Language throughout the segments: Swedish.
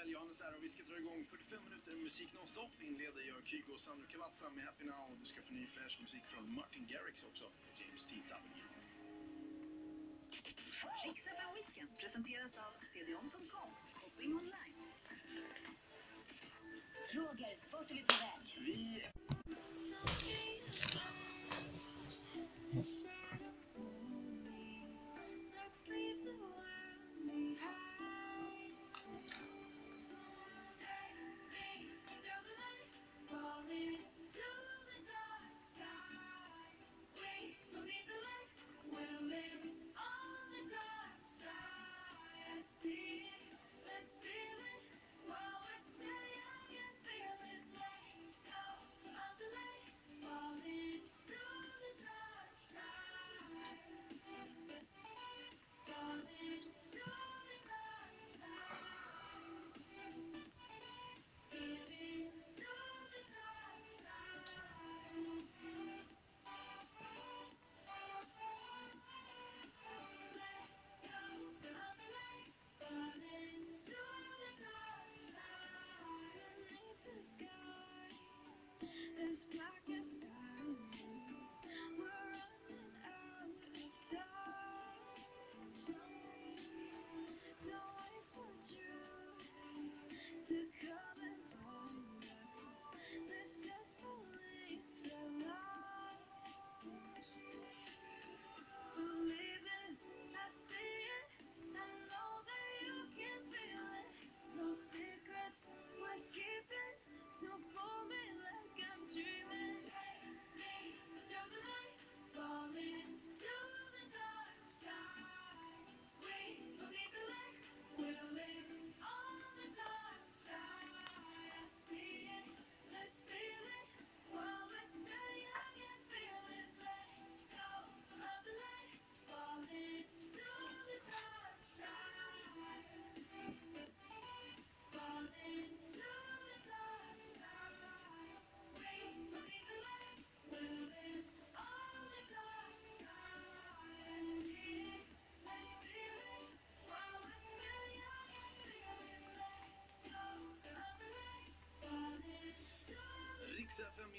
kväll, Johannes här och vi ska dra igång 45 minuter musik nonstop. Vi inleder gör Kygo och Sandro Cavazza med Happy Now och du ska få ny färsk musik från Martin Garrix också, James T. W. Riksfm Weekend presenteras av cdon.com, shopping online. Roger, vart är vi på väg? Vi... Yes.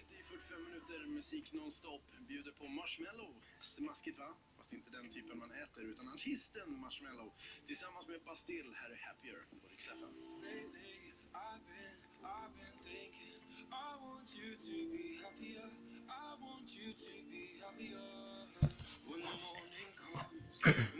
Hit i 45 minuter musik nonstop. Bjuder på marshmallow. Smaskigt va? Fast inte den typen man äter utan artisten marshmallow. Tillsammans med Bastille här är Happier på Rix FM. I've been, I've been thinking I want you to be happier I want you to be happier When the morning comes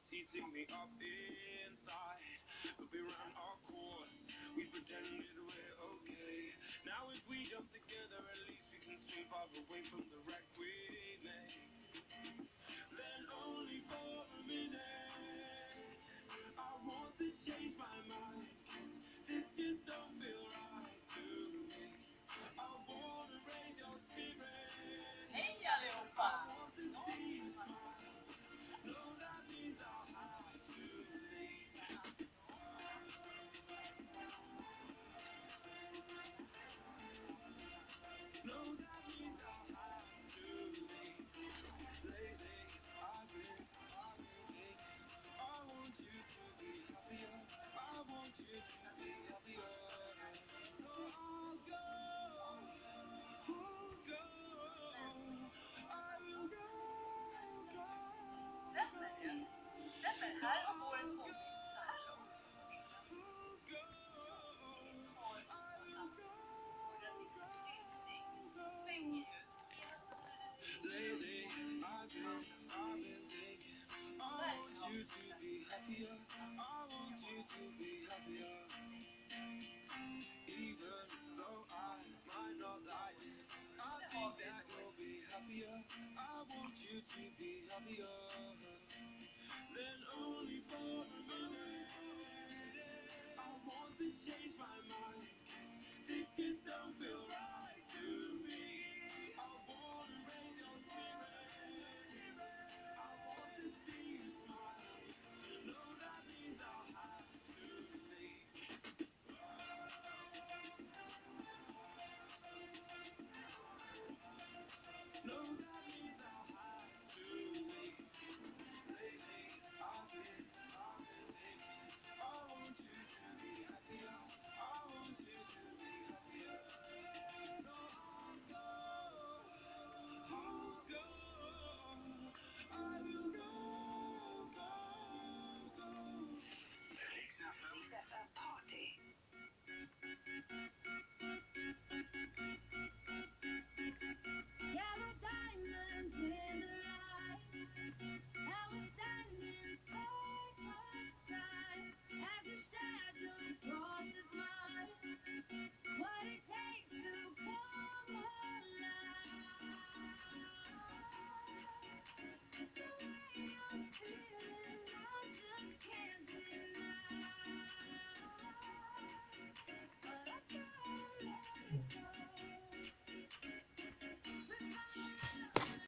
is heating me up inside. But we ran our course, we pretended we're okay. Now if we jump together, at least we can survive away from the wreck. I want you to be happier.